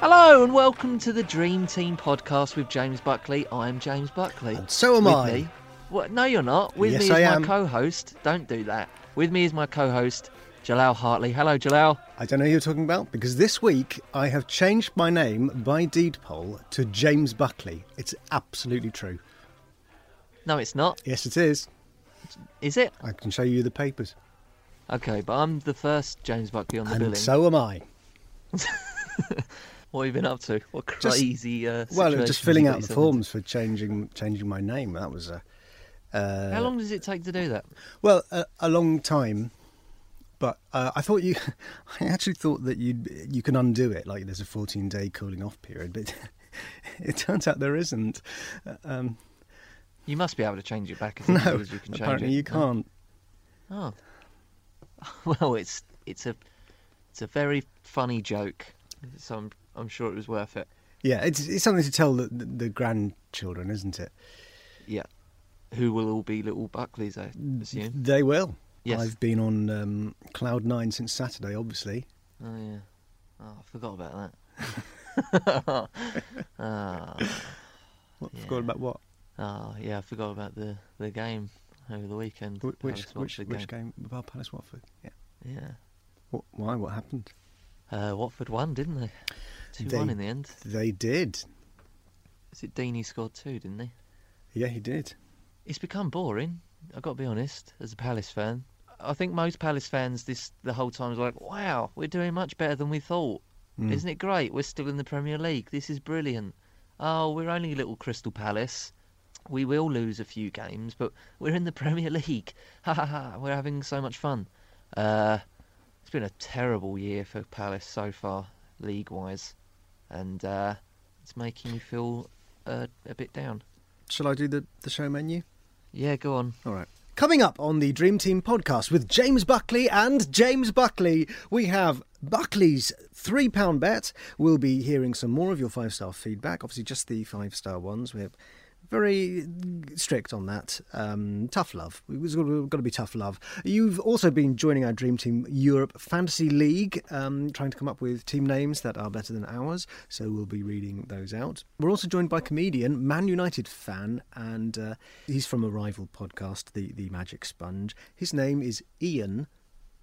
Hello and welcome to the Dream Team podcast with James Buckley. I'm James Buckley. And so am With I. Me, what? No, you're not. With Yes, me is I my am. co-host. Don't do that. With me is my co-host Jalal Hartley. Hello, Jalal. I don't know who you're talking about because this week I have changed my name by deed poll to James Buckley. It's absolutely true. No, it's not. Yes, it is. Is it? I can show you the papers. Okay, but I'm the first James Buckley on the and billing. so am I. What have you been up to? What Just- crazy? uh, Well, just filling out the forms for changing changing my name. That was a. Uh. How long does it take to do that? Well, a, a long time. But uh, I thought you, I actually thought that you you can undo it. Like there's a 14 day cooling off period, but it turns out there isn't. Um, You must be able to change it back as no, easily as you can change apparently it. you can't. Oh. Well, it's it's a it's a very funny joke, so I'm I'm sure it was worth it. Yeah, it's it's something to tell the, the, the grandchildren, isn't it? Yeah. Who will all be little Buckleys, I assume. They will. Yes. I've been on um, cloud nine since Saturday, obviously. Oh yeah. Oh, I forgot about that. Ah, What, Yeah. Forgot about what? Oh, yeah, I forgot about the, the game over the weekend. Wh- Which which, which game? Val Palace Watford. Yeah. Yeah. What, why? What happened? Uh, Watford won, didn't they? Two They- one in the end. They did. Is it Deeney scored two, didn't he? Yeah, he did. It's become boring. I've got to be honest, as a Palace fan. I think most Palace fans this the whole time is like, "Wow, we're doing much better than we thought. Mm. Isn't it great? We're still in the Premier League. This is brilliant. Oh, we're only little Crystal Palace. We will lose a few games, but we're in the Premier League. Ha ha ha! We're having so much fun. Uh, it's been a terrible year for Palace so far, league-wise, and uh, it's making me feel uh, a bit down. Shall I do the, the show menu? Yeah, go on. All right. Coming up on the Dream Team podcast with James Buckley and James Buckley, we have Buckley's £3 bet. We'll be hearing some more of your five star feedback. Obviously, just the five star ones. We're very strict on that. Um, tough love. We've got, to be tough love. You've also been joining our Dream Team Europe Fantasy League, um, trying to come up with team names that are better than ours. So we'll be reading those out. We're also joined by comedian, Man United fan, and uh, he's from a rival podcast, the, the Magic Sponge. His name is Ian,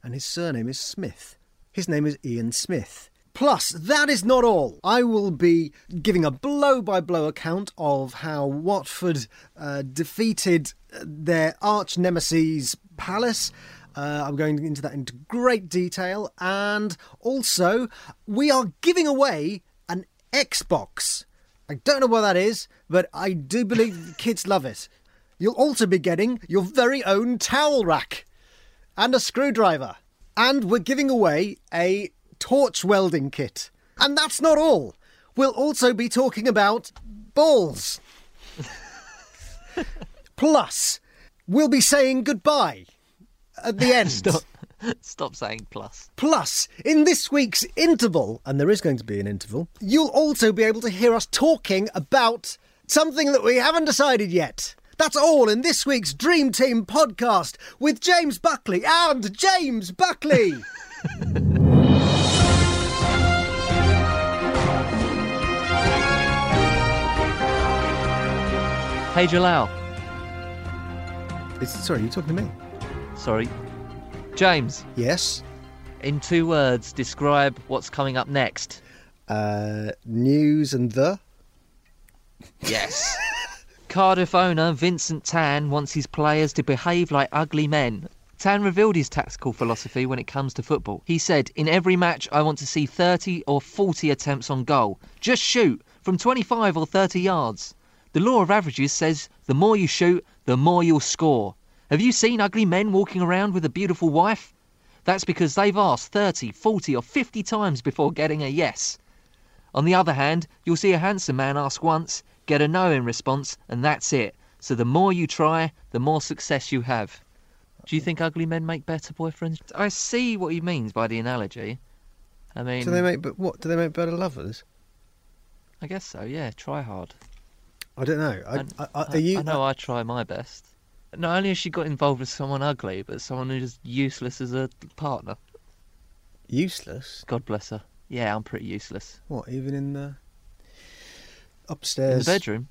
and his surname is Smith. His name is Ian Smith. Plus, that is not all. I will be giving a blow by blow account of how Watford uh, defeated uh, their arch nemesis Palace. Uh, I'm going into that into great detail. And also, we are giving away an Xbox. I don't know what that is, but I do believe kids love it. You'll also be getting your very own towel rack and a screwdriver. And we're giving away a torch welding kit. And that's not all. We'll also be talking about balls. Plus, we'll be saying goodbye at the end. Stop. Stop saying plus. Plus, in this week's interval, and there is going to be an interval, you'll also be able to hear us talking about something that we haven't decided yet. That's all in this week's Dream Team podcast with James Buckley and James Buckley. Hey Jalal. It's, sorry, you're talking to me? Sorry. James, Yes. in two words, describe what's coming up next. Uh, news and the. Yes. Cardiff owner Vincent Tan wants his players to behave like ugly men. Tan revealed his tactical philosophy when it comes to football. He said, In every match, I want to see 30 or 40 attempts on goal. Just shoot from 25 or 30 yards. The law of averages says the more you shoot, the more you'll score. Have you seen ugly men walking around with a beautiful wife? That's because they've asked 30, 40, or 50 times before getting a yes. On the other hand, you'll see a handsome man ask once, get a no in response, and that's it. So the more you try, the more success you have. Do you think ugly men make better boyfriends? I see what he means by the analogy. I mean, Do they make? But what? Do they make better lovers? I guess so. Yeah, try hard. I don't know. I, I, I, are you? I know I try my best. Not only has she got involved with someone ugly, but someone who's useless as a partner. Useless? God bless her. Yeah, I'm pretty useless. What, even in the In upstairs? the bedroom.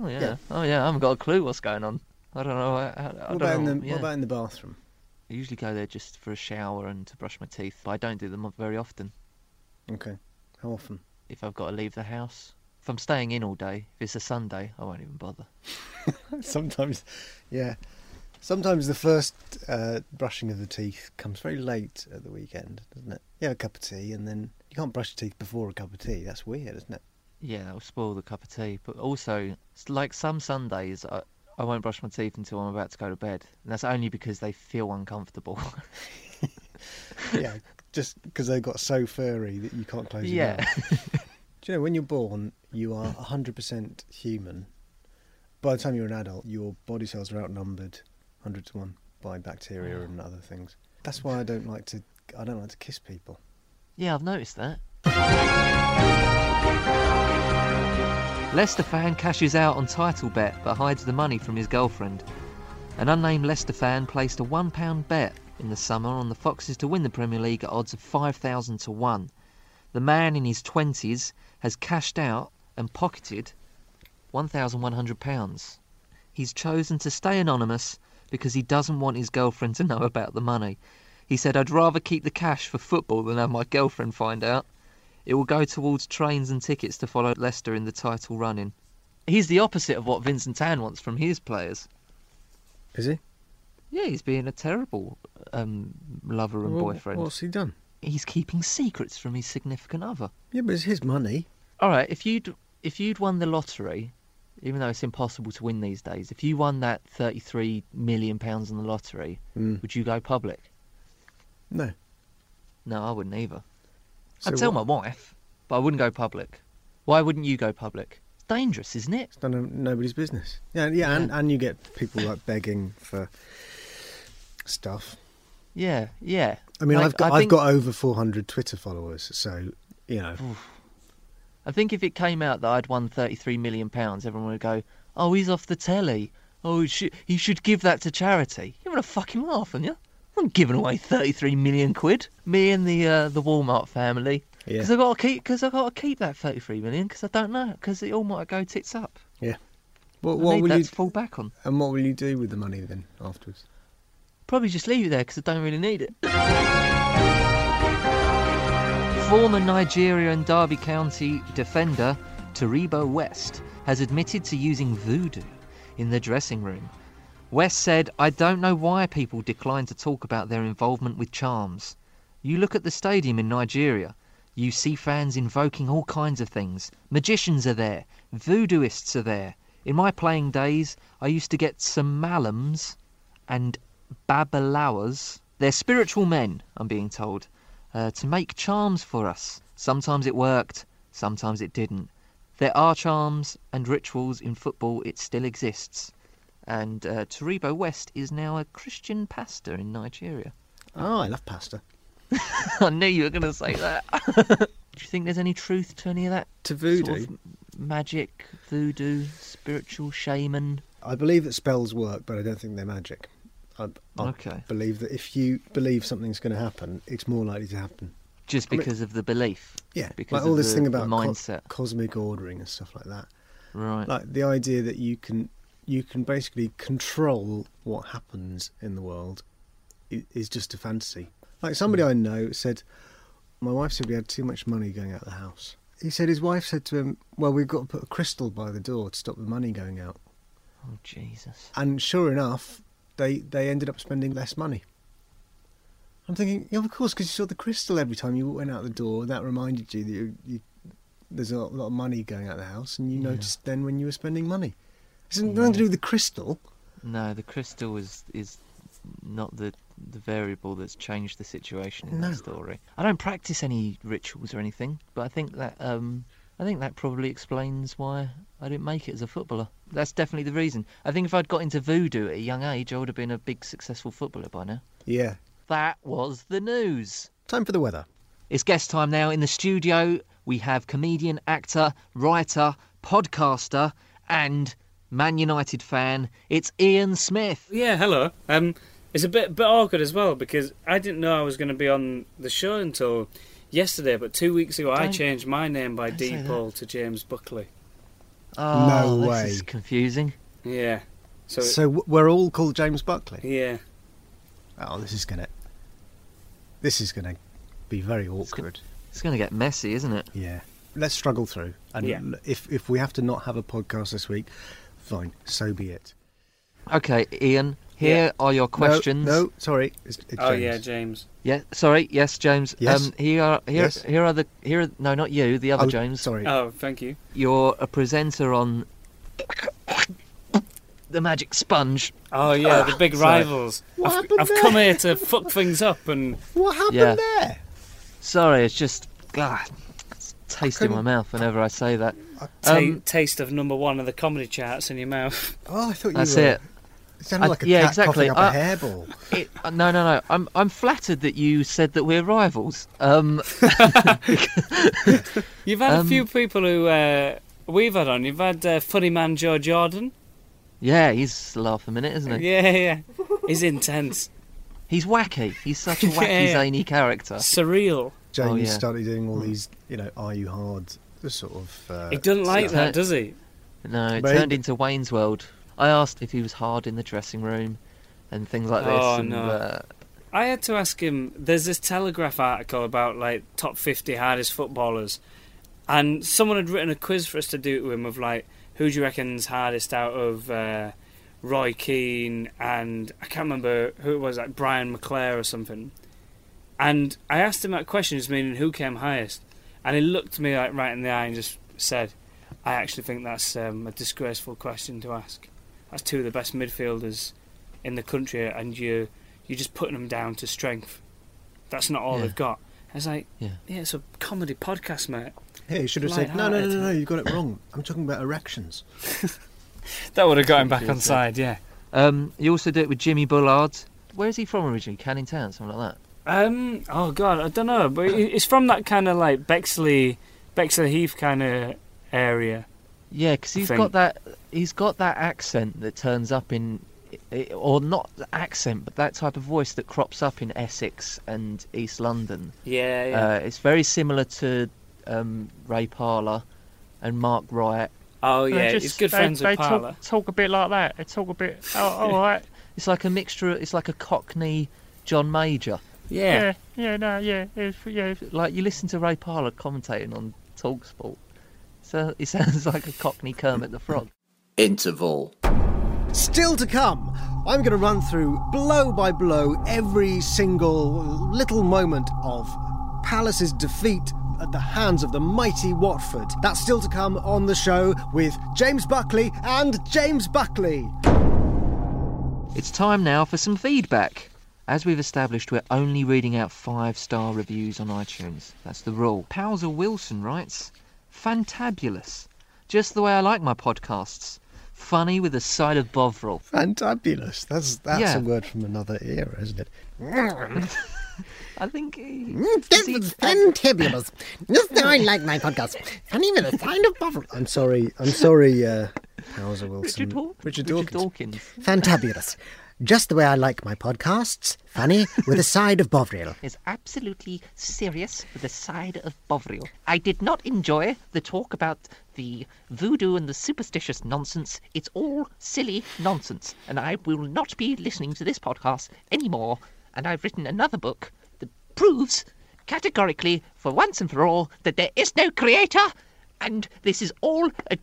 Oh yeah. Yeah. Oh yeah. I haven't got a clue what's going on. I don't know. I, I, I What about, in know. the, yeah. what about in the bathroom? I usually go there just for a shower and to brush my teeth, but I don't do them very often. Okay. How often? If I've got to leave the house, if I'm staying in all day, if it's a Sunday, I won't even bother. Sometimes, yeah. Sometimes the first uh, brushing of the teeth comes very late at the weekend, doesn't it? You have a cup of tea and then you can't brush your teeth before a cup of tea. That's weird, isn't it? Yeah, that'll spoil the cup of tea. But also, like some Sundays, I, I won't brush my teeth until I'm about to go to bed, and that's only because they feel uncomfortable. yeah, just because they got so furry that you can't close your yeah. mouth. Do you know when you're born, you are 100% human. By the time you're an adult, your body cells are outnumbered 100 to 1 by bacteria oh. and other things. That's why I don't like to I don't like to kiss people. Yeah, I've noticed that. Leicester fan cashes out on title bet but hides the money from his girlfriend. An unnamed Leicester fan placed a £1 bet in the summer on the Foxes to win the Premier League at odds of 5,000 to 1. The man in his 20s has cashed out and pocketed £1,100. He's chosen to stay anonymous because he doesn't want his girlfriend to know about the money. He said, I'd rather keep the cash for football than have my girlfriend find out. It will go towards trains and tickets to follow Leicester in the title running. He's the opposite of what Vincent Tan wants from his players. Is he? Yeah, he's being a terrible um, lover and Well, boyfriend. What's he done? He's keeping secrets from his significant other. Yeah, but it's his money. All right, if you'd if you'd won the lottery, even though it's impossible to win these days, if you won that thirty-three million pounds on the lottery, Mm. would you go public? No. No, I wouldn't either. So I'd tell what- my wife, but I wouldn't go public. Why wouldn't you go public? It's dangerous, isn't it? It's none of nobody's business. Yeah, yeah, And, Yeah. and you get people like begging for stuff. Yeah, yeah. I mean, Like, I've got I've got over 400 Twitter followers, so you know. I think if it came out that I'd won thirty-three million pounds, everyone would go, "Oh, he's off the telly. Oh, he should, he should give that to charity." You're having a fucking laugh, aren't you? I'm giving away thirty-three million quid. Me and the uh, the Walmart family. Yeah. Because I got to keep because I got to keep that thirty-three million because I don't know because it all might go tits up. Yeah. What, what need will that you to fall back on. and what will you do with the money then afterwards? Probably just leave it there because I don't really need it. Former Nigeria and Derby County defender Taribo West has admitted to using voodoo in the dressing room. West said, I don't know why people decline to talk about their involvement with charms. You look at the stadium in Nigeria, you see fans invoking all kinds of things. Magicians are there, voodooists are there. In my playing days, I used to get some malams and babalawos. They're spiritual men, I'm being told, uh, to make charms for us. Sometimes it worked, sometimes it didn't. There are charms and rituals in football, it still exists. And uh, Taribo West is now a Christian pastor in Nigeria. Oh, I love pasta. I knew you were going to say that. Do you think there's any truth to any of that? To voodoo, Sort of magic, voodoo, spiritual shaman. I believe that spells work, but I don't think they're magic. I, I Okay. believe that if you believe something's going to happen, it's more likely to happen. Just I mean- because of the belief. Yeah, Because like all this the- thing about co- mindset. cosmic ordering and stuff like that. Right. Like the idea that you can you can basically control what happens in the world is just a fantasy. Like somebody Hmm. I know said, my wife said we had too much money going out of the house. He said his wife said to him, "Well, we've got to put a crystal by the door to stop the money going out." oh, Jesus. And sure enough, they they ended up spending less money. I'm thinking, yeah, of course, because you saw the crystal every time you went out the door. That reminded you that you, you, there's a lot of money going out of the house, and you Yeah. noticed then when you were spending money. It's nothing to do with the crystal. No, the crystal is is not the the variable that's changed the situation in No. that story. I don't practice any rituals or anything, but I think that um I think that probably explains why I didn't make it as a footballer. That's definitely the reason. I think if I'd got into voodoo at a young age, I would have been a big successful footballer by now. Yeah. That was the news. Time for the weather. It's guest time now. In the studio, we have comedian, actor, writer, podcaster, and Man United fan. It's Ian Smith. Yeah, hello. Um, it's a bit bit awkward as well because I didn't know I was going to be on the show until yesterday. But two weeks ago, I Don't- changed my name by don't say to James Buckley. Oh, No this way. is confusing. Yeah. So, So we're all called James Buckley. yeah. Oh, this is gonna. This is gonna be very awkward. It's going to get messy, isn't it? Yeah. Let's struggle through. And Yeah. if if we have to not have a podcast this week, fine. So be it. Okay, Ian. Here are your questions. No, no sorry. It's, it's Oh yeah, James. Yeah. Sorry. Yes, James. Yes. Um, here are here Yes. here are the here. Are, no, not you. The other Oh, James. Sorry. Oh, thank you. You're a presenter on the Magic Sponge. Oh yeah, the big rivals. What I've, happened I've there? come here to fuck things up and what happened Yeah. there? Sorry, it's just God, it's tasting my mouth whenever I say that. ta- Um, taste of number one of the comedy charts in your mouth. Oh, I thought you That's were. it. It sounded I- like a yeah, cat exactly. coughing up I- a hairball. It, uh, no, no, no. I'm I'm flattered that you said that we're rivals. Um, You've had Um, a few people who uh, we've had on. You've had uh, funny man Joe Jordan. yeah, he's laugh a minute, isn't he? Yeah, yeah. He's intense, He's wacky. He's such a wacky, Yeah, yeah. zany character. surreal. James Oh, yeah. started doing all these, you know, are you hard? The sort of. Uh, He doesn't like stuff. that, does he? No, it But he- turned into Wayne's World. I asked if he was hard in the dressing room and things like this. Oh, and, no. uh, I had to ask him. There's this Telegraph article about like top 50 hardest footballers, and someone had written a quiz for us to do to him of like who do you reckon's hardest out of uh, Roy Keane and I can't remember who it was, like Brian McClair or something. And I asked him that question, just meaning who came highest, and he looked me like right in the eye and just said, "I actually think that's um, a disgraceful question to ask. That's two of the best midfielders in the country, and you." you're just putting them down to strength. That's not all Yeah. they've got. I was like, Yeah. yeah, it's a comedy podcast, mate. Yeah, you should have said, no, no, no, no, no, you got it wrong. I'm talking about erections. That would have got him back back on on side, yeah. um, you also do it with Jimmy Bullard. Where is he from originally? Canning Town, something like that. Um, oh god, I don't know, but it's from that kind of like Bexley, Bexley Heath kind of area. Yeah, because he's think. got that. He's got that accent that turns up in, or not the accent, but that type of voice that crops up in Essex and East London. Yeah, yeah. Uh, it's very similar to um, Ray Parlour and Mark Wright. oh yeah, just- he's good they, friends they with Parlour. talk, talk a bit like that. They talk a bit. Oh, all right. It's like a mixture. It's like a Cockney John Major. Yeah. Yeah, yeah, no, yeah, it's, yeah. it's- Like you listen to Ray Parlour commentating on Talksport. So it sounds like a Cockney Kermit the Frog. Interval. Still to come, I'm going to run through blow by blow every single little moment of Palace's defeat at the hands of the mighty Watford. That's still to come on the show with James Buckley and James Buckley. It's time now for some feedback. As we've established, we're only reading out five star reviews on iTunes. That's the rule. Powser Wilson writes Fantabulous. Just the way I like my podcasts. Funny with a side of Bovril. Fantabulous. That's that's Yeah. a word from another era, isn't it? I think he. That was fantabulous. Just how I like my podcast. Funny with a kind of bubble. I'm sorry. I'm sorry, uh, Hauser Wilson. Richard, Haw- Richard. Dawkins. Fantabulous. Just the way I like my podcasts. Funny with a side of Bovril. is absolutely serious with a side of Bovril. I did not enjoy the talk about the voodoo and the superstitious nonsense. It's all silly nonsense, and I will not be listening to this podcast anymore. And I've written another book that proves categorically, for once and for all, that there is no creator, and this is all a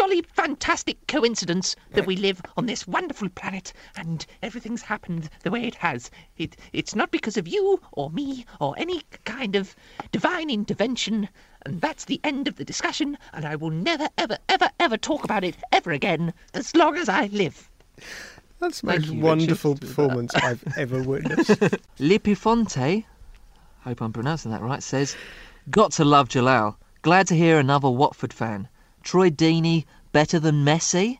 jolly fantastic coincidence that we live on this wonderful planet and everything's happened the way it has. It, it's not because of you or me or any kind of divine intervention, and that's the end of the discussion, and I will never, ever, ever, ever talk about it ever again as long as I live. That's the most you, Richard, wonderful for performance I've ever witnessed. Lipifonte, hope I'm pronouncing that right, says, Got to love Jalal. Glad to hear another Watford fan. Troy Deeney better than Messi?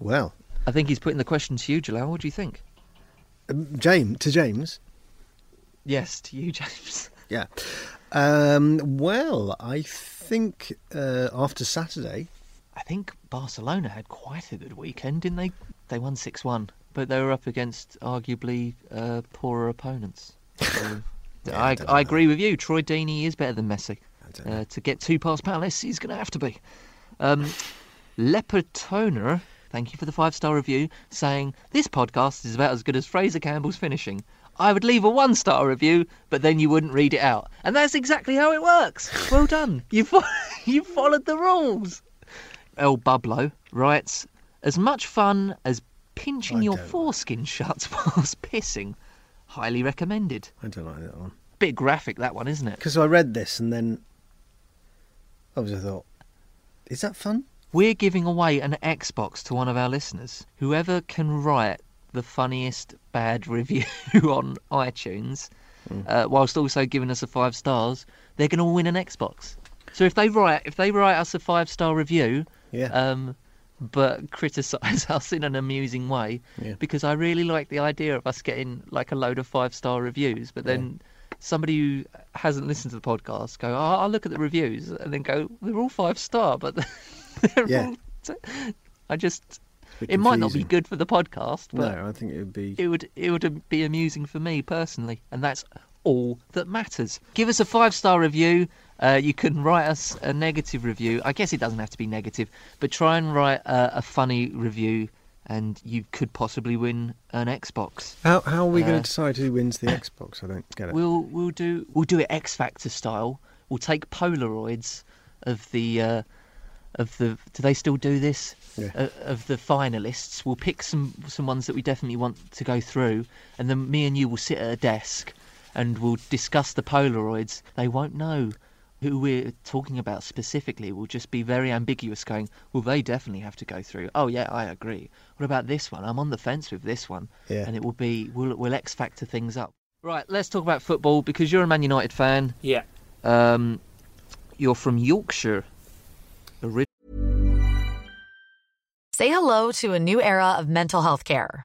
well, I think he's putting the question to you, Jalal. What do you think? um, James to James. Yes, to you, James. Yeah. Um, well, I think uh, after Saturday, I think Barcelona had quite a good weekend, didn't they? They won 6 1, but they were up against arguably uh, poorer opponents. So, Yeah, I, I I agree with you. Troy Deeney is better than Messi. I don't know. Uh, to get two past Palace, he's going to have to be. Um, Leopard Toner, thank you for the five star review, saying this podcast is about as good as Fraizer Campbell's finishing. I would leave a one star review, but then you wouldn't read it out. And that's exactly how it works. Well done. You, fo- you followed the rules. El Bublo writes As much fun as pinching I your don't foreskin shut whilst pissing. Highly recommended. I don't like that one. Bit graphic, that one, isn't it? Because I read this and then I thought, is that fun? We're giving away an Xbox to one of our listeners. Whoever can write the funniest bad review on iTunes, uh, whilst also giving us a five stars, they're going to win an Xbox. So if they write, if they write us a five star review, Yeah. um, but criticise us in an amusing way, Yeah. because I really like the idea of us getting like a load of five star reviews, but then. Somebody who hasn't listened to the podcast go, oh, I'll look at the reviews, and then go, they're all five star, but they're Yeah. all I just it might not be good for the podcast, but no, I think it would be. it would it would be amusing for me personally, and that's all that matters. Give us a five star review. Uh, you can write us a negative review. I guess it doesn't have to be negative, but try and write a, a funny review, and you could possibly win an Xbox. How, how are we going Uh, to decide who wins the Xbox? I don't get it. We'll we'll do we'll do it X Factor style. We'll take Polaroids of the uh, of the. Do they still do this? Yeah. Uh, of the finalists, we'll pick some some ones that we definitely want to go through, and then me and you will sit at a desk, and we'll discuss the Polaroids. They won't know who we're talking about specifically. We'll just be very ambiguous, going, "Well, they definitely have to go through." Oh yeah, I agree. What about this one? I'm on the fence with this one Yeah. and it will be we'll, we'll X factor things up. Right, let's talk about football because you're a Man United fan. Yeah. Um, you're from Yorkshire. Ori- Say hello to a new era of mental health care.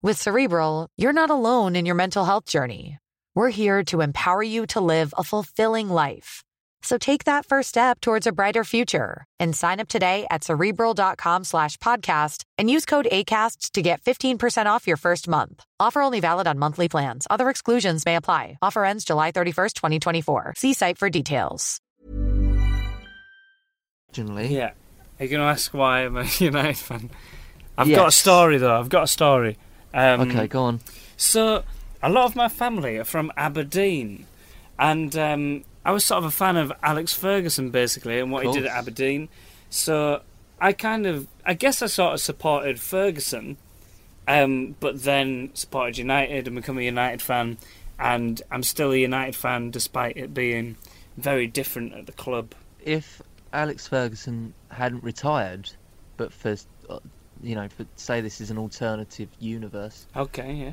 With Cerebral, you're not alone in your mental health journey. We're here to empower you to live a fulfilling life. So take that first step towards a brighter future and sign up today at cerebral.com slash podcast and use code ACAST to get 15% off your first month. Offer only valid on monthly plans. Other exclusions may apply. Offer ends July 31st, 2024. See site for details. Originally, Yeah. Are you going to ask why I'm a United fan? I've got a story, though. I've got a story. Um, Okay, go on. So, a lot of my family are from Aberdeen, and um, I was sort of a fan of Alex Ferguson, basically, and what he did at Aberdeen. So, I kind of, I guess I sort of supported Ferguson, um, but then supported United and become a United fan, and I'm still a United fan despite it being very different at the club. If Alex Ferguson hadn't retired, but for you know, for say this is an alternative universe, Okay, yeah.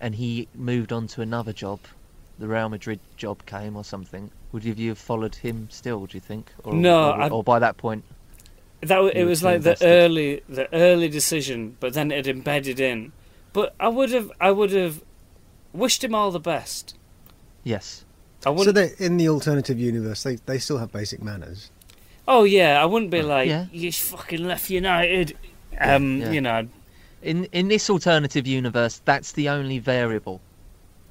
and he moved on to another job, the Real Madrid job came or something, would you have followed him still? Do you think? Or, No, or, I- or by that point, That w- You it was too like the early the early decision, but then it embedded in. But I would have I would have wished him all the best. yes. I So wouldn't. they, in the alternative universe, they, they still have basic manners. oh yeah, I wouldn't be like Yeah. you fucking left United. Um, Yeah. you know. In in this alternative universe, that's the only variable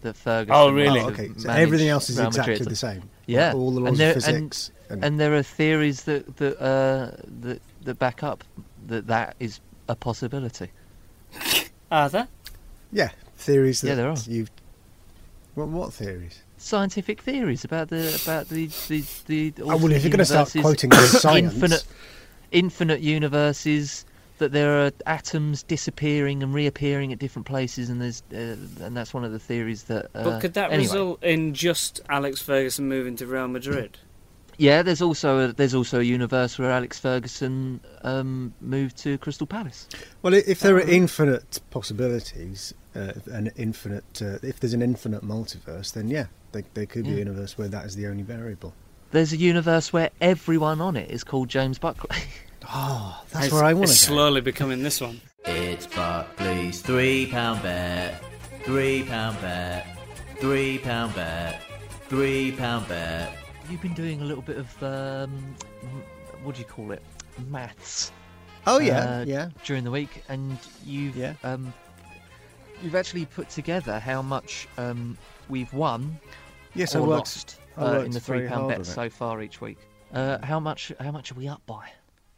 that Ferguson. Oh, really? Oh, okay. So everything else is exactly Madrid. the same. Yeah, Like all the and laws there- of physics. And, And there are theories that that uh, that that back up that that is a possibility. Are there? yeah, theories that Yeah, there are. you. What, what theories? Scientific theories about the about the the the. Oh, well, if you're going to start universes, quoting science, infinite infinite universes that there are atoms disappearing and reappearing at different places, and there's uh, and that's one of the theories that. Uh, but could that anyway, result in just Alex Ferguson moving to Real Madrid? Yeah, there's also a, there's also a universe where Alex Ferguson um, moved to Crystal Palace. Well, if there are Oh. infinite possibilities, uh, an infinite, uh, if there's an infinite multiverse, then yeah, there, there could be Yeah. a universe where that is the only variable. There's a universe where everyone on it is called James Buckley. Oh, that's It's- where I want to go. slowly becoming this one. It's Buckley's three pound bet, three pound bet, three pound bet, three pound bet. You've been doing a little bit of um, what do you call it? Maths. Oh yeah, uh, yeah. During the week, and you've Yeah. um, you've actually put together how much um, we've won Yes, I or worked. lost I uh, in the three pound hard bet so far each week. Uh, how much? How much are we up by?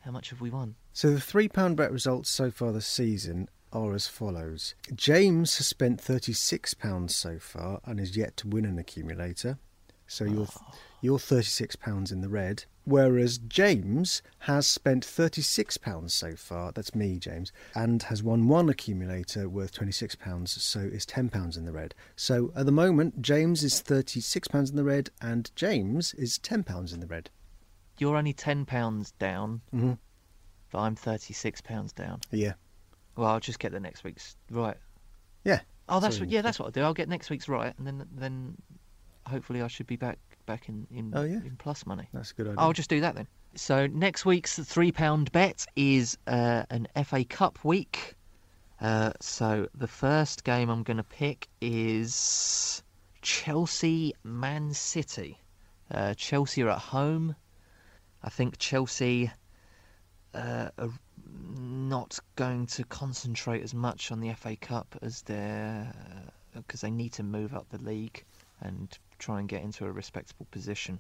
How much have we won? So the three pound bet results so far this season are as follows: James has spent thirty six pounds so far and is yet to win an accumulator. So you're ah. you're thirty six pounds in the red, whereas James has spent thirty six pounds so far. That's me, James, and has won one accumulator worth twenty six pounds. So is ten pounds in the red. So at the moment, James is thirty six pounds in the red, and James is ten pounds in the red. You're only ten pounds down, hmm but I'm thirty six pounds down. Yeah, Well, I'll just get the next week's right. yeah. Oh, that's So what, yeah, that's what I'll do. I'll get next week's right, and then then hopefully I should be back back in in, Oh, yeah. in plus money. That's a good idea. I'll just do that then. So next week's three pound bet is uh, an FA Cup week. Uh, so the first game I'm going to pick is Chelsea Man City. Uh, Chelsea are at home. I think Chelsea uh, are not going to concentrate as much on the FA Cup as they're because they need to move up the league and try and get into a respectable position.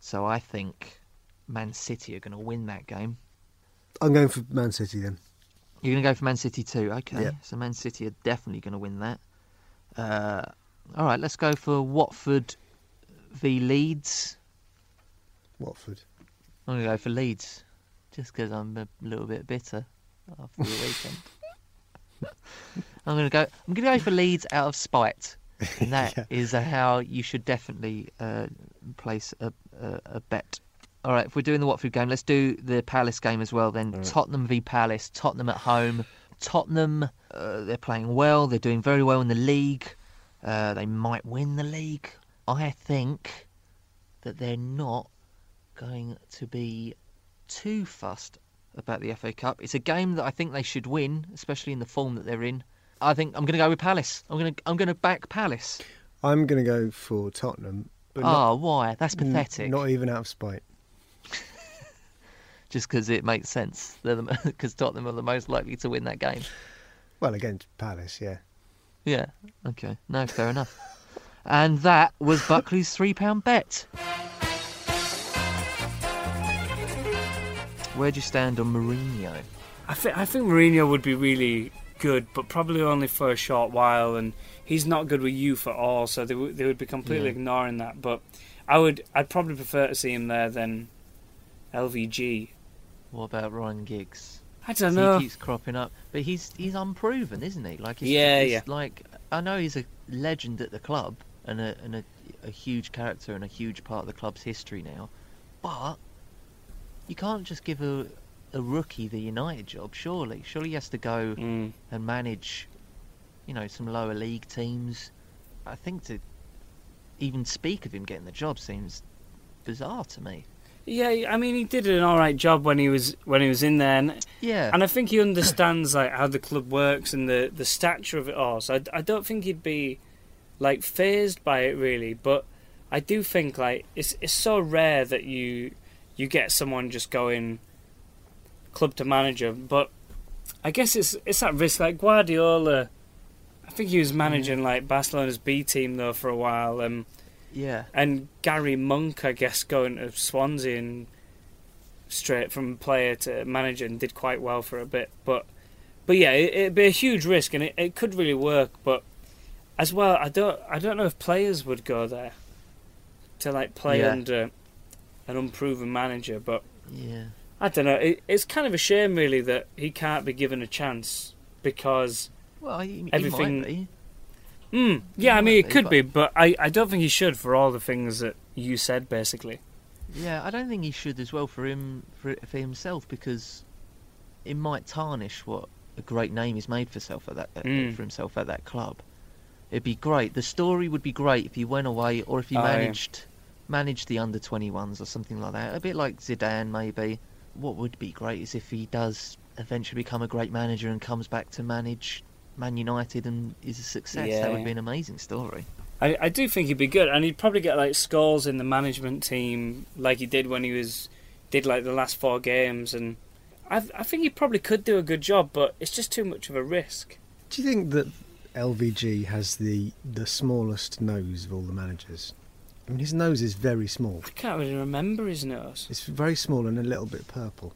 So I think Man City are going to win that game. I'm going for Man City then. You're going to go for Man City too, okay? Yeah. So Man City are definitely going to win that. Uh, all right, let's go for Watford v Leeds. Watford. I'm going to go for Leeds, just because I'm a little bit bitter after the weekend. I'm going to go. I'm going to go for Leeds out of spite, and that is Yeah. uh, how you should definitely uh, place a, a, a bet. All right, if we're doing the Watford game, let's do the Palace game as well. Then Tottenham v Palace. Tottenham at home. Tottenham, uh, they're playing well. They're doing very well in the league. Uh, they might win the league. I think that they're not going to be too fussed about the FA Cup. It's a game that I think they should win, especially in the form that they're in. I think I'm going to go with Palace. I'm going to I'm going to back Palace. I'm going to go for Tottenham. But Oh, not, ah, why? That's n- pathetic. Not even out of spite. Just because it makes sense. They're because Tottenham are the most likely to win that game. Well, against Palace, yeah. Yeah. Okay. No, fair enough. And that was Buckley's three pound bet. Where'd you stand on Mourinho? I think I think Mourinho would be really good, but probably only for a short while. And he's not good with youth at all, so they would they would be completely Yeah. ignoring that. But I would I'd probably prefer to see him there than LVG. What about Ryan Giggs? I don't know. he keeps cropping up, but he's he's unproven, isn't he? Like, he's, Yeah, he's yeah. Like, I know he's a legend at the club and a and a, a huge character and a huge part of the club's history now, but you can't just give a a rookie the United job. Surely, surely he has to go Mm. and manage, you know, some lower league teams. I think to even speak of him getting the job seems bizarre to me. Yeah, I mean he did an all right job when he was when he was in there, and, Yeah, and I think he understands like how the club works and the the stature of it all. So I, I don't think he'd be like phased by it really, but I do think like it's it's so rare that you you get someone just going club to manager, but I guess it's it's that risk. Like Guardiola, I think he was managing like Barcelona's B team though for a while. Um, yeah. and Gary Monk, I guess, going to Swansea and straight from player to manager and did quite well for a bit. But but yeah, it, it'd be a huge risk and it, it could really work. But as well, I don't I don't know if players would go there to like play Yeah. under an unproven manager. But Yeah. I don't know. It, it's kind of a shame, really, that he can't be given a chance because. Well, he, he Everything- might be. Mm, yeah, I mean, it be, could but- be, but I, I don't think he should for all the things that you said, basically. Yeah, I don't think he should as well for him for for himself because it might tarnish what a great name he's made for himself at that Mm. for himself at that club. It'd be great. The story would be great if he went away or if he Oh, yeah. Managed managed the under 21s or something like that. A bit like Zidane maybe. What would be great is if he does eventually become a great manager and comes back to manage Man United and is a success. Yeah, that would be an amazing story. I, I do think he'd be good, and he'd probably get like scores in the management team, like he did when he was did like the last four games, and I I think he probably could do a good job, but it's just too much of a risk. Do you think that LVG has the the smallest nose of all the managers? I mean, his nose is very small. I can't really remember his nose. It's very small and a little bit purple.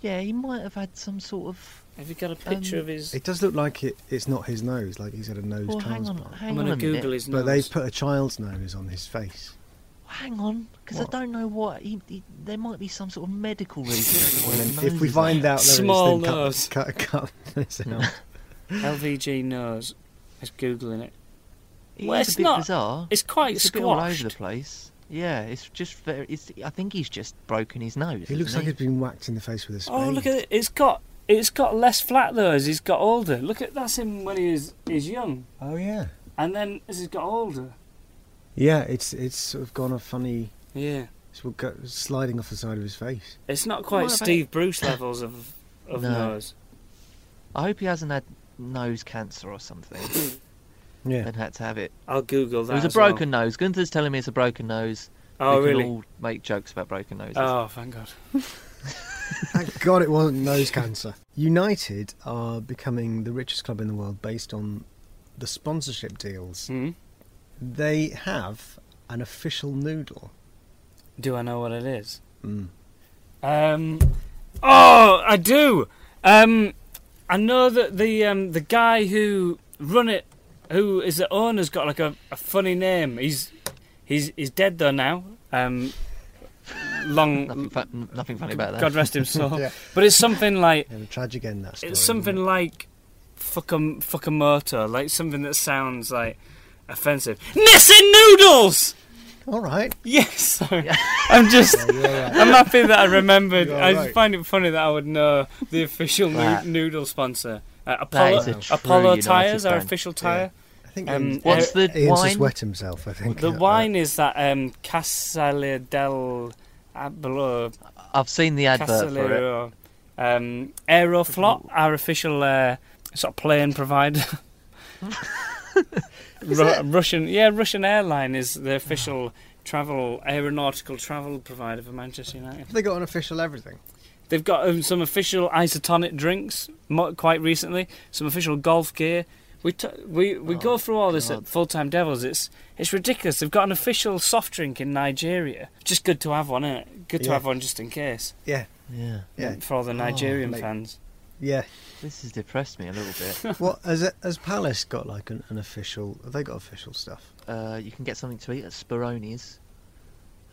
Yeah, he might have had some sort of. Have you got a picture Um, of his? It does look like it. It's not his nose. Like he's had a nose Well, hang on, transplant. hang I'm gonna Google minute. his nose. But they've put a child's nose on his face. Hang on, because I don't know what he, he, there might be some sort of medical reason. Well, why then the if nose we is find like- out, there Small is, then nose. cut, cut, cut this out. LVG nose. Just googling it. He Well, is it's a bit not- bizarre. It's quite It's a bit all over the place. Yeah, it's just very. It's. I think he's just broken his nose. He looks hasn't like he's been whacked in the face with a spade. Oh, look at it! It's got it's got less flat though as he's got older. Look at that's him when he was he's young, Oh yeah. and then as he's got older. Yeah, it's it's sort of gone a funny. Yeah, It's go- sliding off the side of his face. it's not quite What Steve Bruce levels of of No. nose. I hope he hasn't had nose cancer or something Yeah. and had to have it. I'll Google that. It was a as well. broken nose. Gunther's telling me it's a broken nose. Oh we really? can all make jokes about broken noses. Oh, thank God. Thank God it wasn't nose cancer. United are becoming the richest club in the world based on the sponsorship deals. Hmm? They have an official noodle. Do I know what it is? Mm. Um, oh, I do. Um, I know that the um, the guy who run it, who is the owner's got like a, a funny name. He's he's he's dead though now. Um, long, Nothing, fun, nothing funny about that. God rest him soul. Yeah. But it's something like Yeah, a tragic end that story. it's something it? like fuckum fuckamoto, like something that sounds like offensive. Nissin noodles. All right. Yes, sorry. I'm just. I'm happy that I remembered. I right. find it funny that I would know the official noo- That- noodle sponsor. Uh, Apollo, is a true Apollo United tires, our official tire. I think Um, Ian's, What's the Ian's wine? just wet himself. I think The wine is that um, Casillero del Diablo, I've seen the advert for it. Um, Aeroflot, our official uh, sort of plane provider. Ru- Russian, yeah, Russian airline is the official travel aeronautical travel provider for Manchester United. Have they got an official everything? They've got um, some official isotonic drinks mo- quite recently. Some official golf gear. We t- we we go through all this God. at Full Time Devils. It's it's ridiculous. They've got an official soft drink in Nigeria. Just good to have one, is it? Good to Yeah. have one just in case Yeah. Yeah, Yeah. for all the Nigerian mate. fans. Yeah. this has depressed me a little bit. what has it, has Palace got like an, an official? Have they got official stuff? uh, you can get something to eat at Speroni's.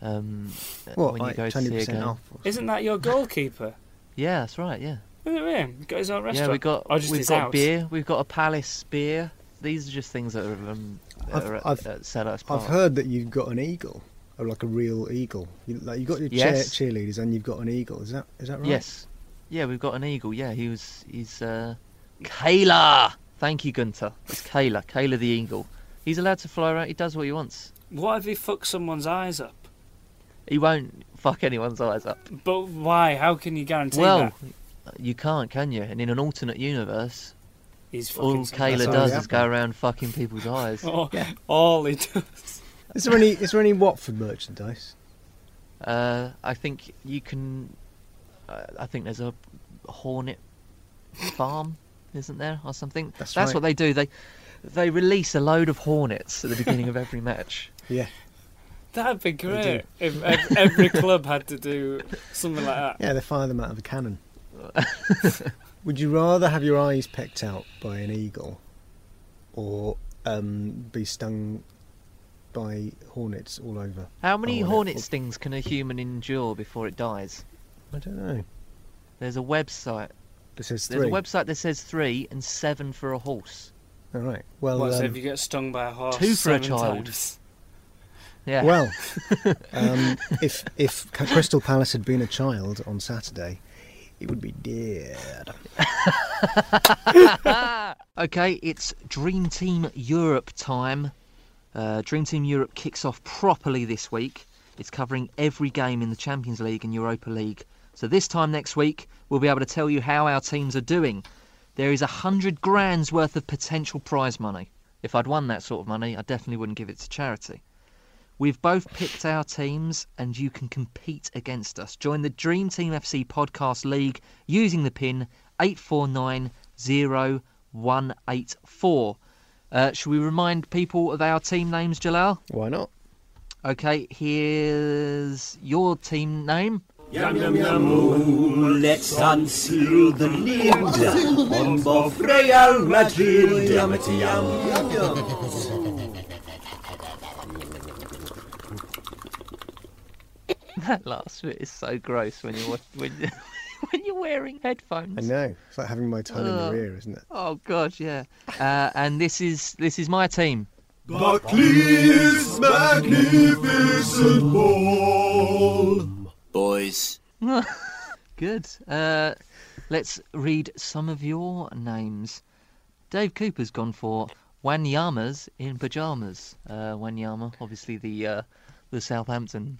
Um, What when you like go to twenty see a percent game. off? Isn't that your goalkeeper? Yeah, that's right. Yeah. Look at him. He's got his own restaurant. Yeah, we got Or just we've his got house. beer. We've got a Palace beer. These are just things that are, um, that I've- are at, I've- at Selhurst I've heard that you've got an eagle, or like a real eagle. You, like you've got your Yes. cheer, cheerleaders and you've got an eagle. Is that is that right? Yes. Yeah, we've got an eagle. Yeah, he was. He's uh, Kayla. Thank you, Gunter. It's Kayla. Kayla the eagle. He's allowed to fly around. He does what he wants. What if he fucks someone's eyes up? He won't fuck anyone's eyes up. But why? How can you guarantee well, that? You can't, can you? And in an alternate universe, He's all fucking Kayla does already is go around fucking people's eyes. Oh, yeah. All he does. Is there any is there any Watford merchandise? Uh, I think you can. Uh, I think there's a hornet farm, isn't there, or something? That's what right. they do. They they release a load of hornets at the beginning of every match. Yeah. That'd be great if ev- every club had to do something like that. Yeah, they fire them out of a cannon. Would you rather have your eyes pecked out by an eagle, or um, be stung by hornets all over? How many Oh, hornet stings can a human endure before it dies? I don't know. There's a website. It says There's a website that says three and seven for a horse. All right. Well, What, so um, if you get stung by a horse two for a child. times? Yeah. Well, um, if if Crystal Palace had been a child on Saturday, it would be dead. Okay, it's Dream Team Europe time. Uh, Dream Team Europe kicks off properly this week. It's covering every game in the Champions League and Europa League. So this time next week, we'll be able to tell you how our teams are doing. There is a hundred grand's worth of potential prize money. If I'd won that sort of money, I definitely wouldn't give it to charity. We've both picked our teams and you can compete against us. Join the Dream Team FC Podcast League using the pin 8490-184. Uh, should we remind people of our team names, Jalal? Why not? Okay, here's your team name. Yum yum yum, ooh, let's unseal the lid on both Real Madrid. Yum it yum yum yum. That last bit is so gross when you're when, when you're wearing headphones. I know. It's like having my tongue in Ugh. your ear, isn't it? Oh god, yeah. Uh, and this is this is my team. Buckley's magnificent ball. Boys. Good. Uh, let's read some of your names. Dave Cooper's gone for Wanyamas in pajamas. Uh, Wanyama, obviously the uh, the Southampton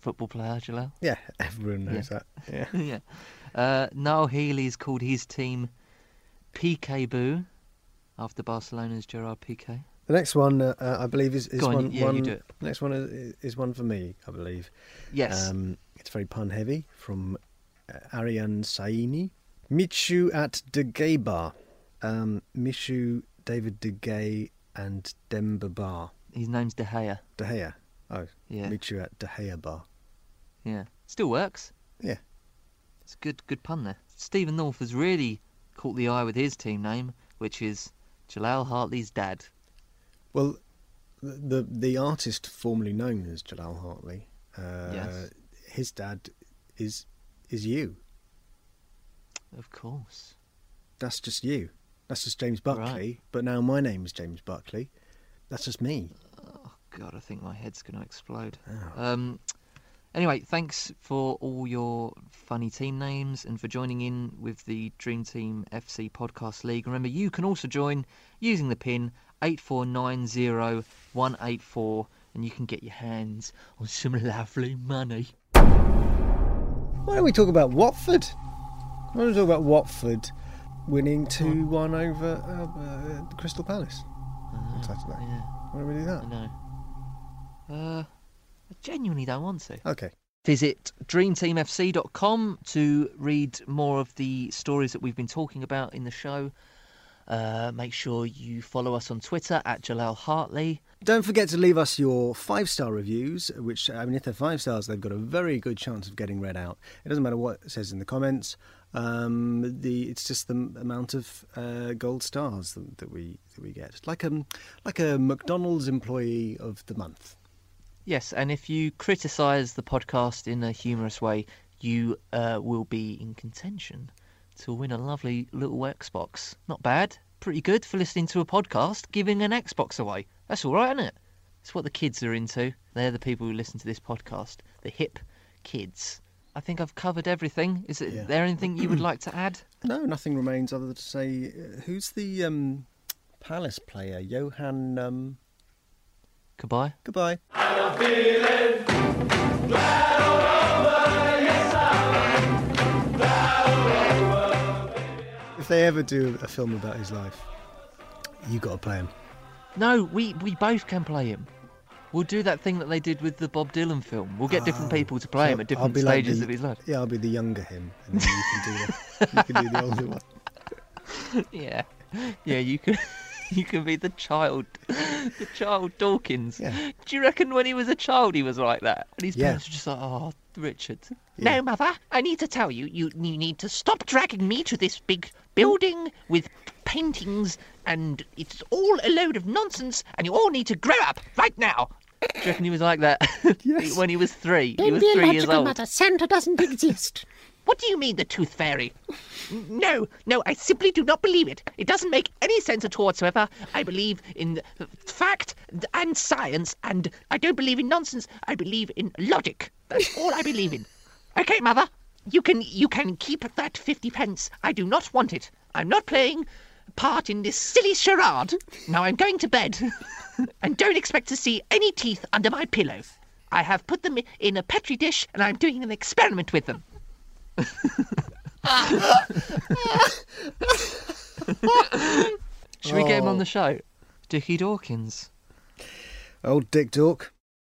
football player, Jalal. Yeah, everyone knows that. Yeah. yeah. Uh, Noel Healy's called his team PK Boo after Barcelona's Gerard Piqué. The next one, uh, uh, I believe, is, is on, one. yeah, you one do it. Next one is, is one for me, I believe. Yes. Um, it's very pun heavy from uh, Ariane Saini. Michu at De Gay Bar. Um, Michu, David De Gay, and Demba Ba. His name's De Gea. De Gea. Oh, Yeah. meet you at De Gea Bar. Yeah. Still works. Yeah. It's a good good pun there. Stephen North has really caught the eye with his team name, which is Jalal Hartley's dad. Well, the the, the artist formerly known as Jalal Hartley, uh, Yes. his dad is is you. Of course. That's just you. That's just James Buckley. But now my name is James Buckley. That's just me. Oh god, I think my head's going to explode. Um anyway, thanks for all your funny team names and for joining in with the Dream Team FC Podcast League. Remember, you can also join using the pin 8490184 and you can get your hands on some lovely money. Why don't we talk about Watford? Why don't we talk about Watford winning 2 1 over uh, uh, Crystal Palace on Saturday? Yeah, Why don't we do that? Know. Uh, I genuinely don't want to. Okay. Visit dreamteamfc.com to read more of the stories that we've been talking about in the show. Uh, make sure you follow us on Twitter at Jalal Hartley. Don't forget to leave us your five star reviews, which, I mean, if they're five stars, they've got a very good chance of getting read out. It doesn't matter what it says in the comments. Um, the It's just the amount of uh, gold stars that, that we that we get. Like a, like a McDonald's employee of the month. Yes, and if you criticise the podcast in a humorous way, you uh, will be in contention to win a lovely little Xbox. Not bad. Pretty good for listening to a podcast, giving an Xbox away. That's all right, isn't it? It's what the kids are into. They're the people who listen to this podcast. The hip kids. I think I've covered everything. Is it, Yeah. there anything you would like to add? No, nothing remains other than to say uh, who's the um, Palace player? Johan. Um, Goodbye. goodbye. If they ever do a film about his life, you got to play him. No, we, we both can play him. We'll do that thing that they did with the Bob Dylan film. We'll get different Oh, people to play so him at I'll different be like stages the- of his life. Yeah, I'll be the younger him, and then you can do the you can do the older one. Yeah, yeah, you can. You can be the child, the child Dawkins. Yeah. Do you reckon when he was a child he was like that? And his Yeah. parents were just like, "Oh, Richard." Yeah. No, Mother, I need to tell you, you, you need to stop dragging me to this big building with paintings, and it's all a load of nonsense, and you all need to grow up right now. Do you reckon he was like that Yes. when he was three? he Don't was be three years illogical, old. Mother. Santa doesn't exist. What do you mean, the tooth fairy? No, no, I simply do not believe it. It doesn't make any sense at all whatsoever. I believe in fact and science, and I don't believe in nonsense. I believe in logic. That's all I believe in. Okay, mother, you can you can keep that fifty pence. I do not want it. I'm not playing part in this silly charade. Now I'm going to bed, and don't expect to see any teeth under my pillow. I have put them in a petri dish, and I'm doing an experiment with them. Should we get him on Oh. the show? Dickie Dawkins. Old Dick Dork.